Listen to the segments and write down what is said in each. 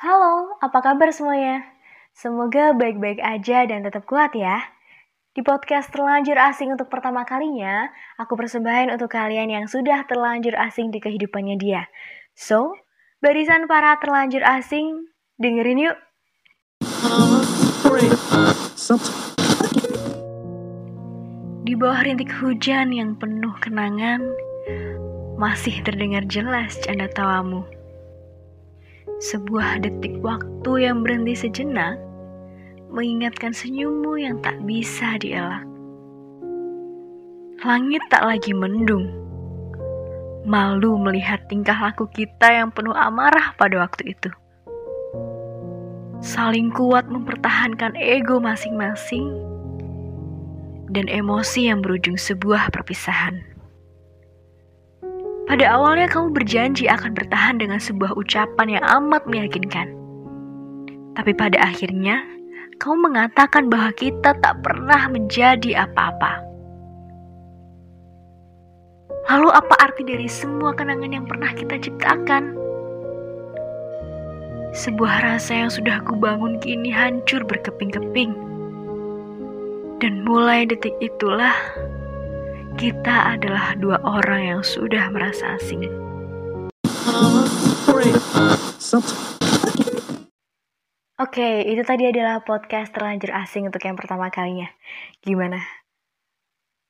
Halo, apa kabar semuanya? Semoga baik-baik aja dan tetap kuat ya. Di podcast Terlanjur Asing untuk pertama kalinya, aku persembahin untuk kalian yang sudah terlanjur asing di kehidupannya dia. So, barisan para terlanjur asing, dengerin yuk. Di bawah rintik hujan yang penuh kenangan, masih terdengar jelas canda tawamu. Sebuah detik waktu yang berhenti sejenak, mengingatkan senyummu yang tak bisa dielak. Langit tak lagi mendung. Malu melihat tingkah laku kita yang penuh amarah pada waktu itu. Saling kuat mempertahankan ego masing-masing dan emosi yang berujung sebuah perpisahan. Pada awalnya kamu berjanji akan bertahan dengan sebuah ucapan yang amat meyakinkan. Tapi pada akhirnya, kamu mengatakan bahwa kita tak pernah menjadi apa-apa. Lalu apa arti dari semua kenangan yang pernah kita ciptakan? Sebuah rasa yang sudah kubangun kini hancur berkeping-keping. Dan mulai detik itulah, kita adalah dua orang yang sudah merasa asing. Oke, itu tadi adalah podcast terlanjur asing untuk yang pertama kalinya. Gimana?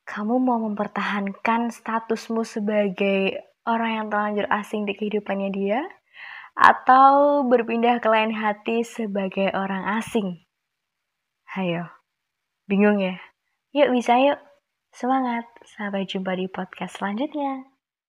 Kamu mau mempertahankan statusmu sebagai orang yang terlanjur asing di kehidupannya dia? Atau berpindah ke lain hati sebagai orang asing? Hayo, bingung ya? Yuk bisa yuk. Semangat, sampai jumpa di podcast selanjutnya.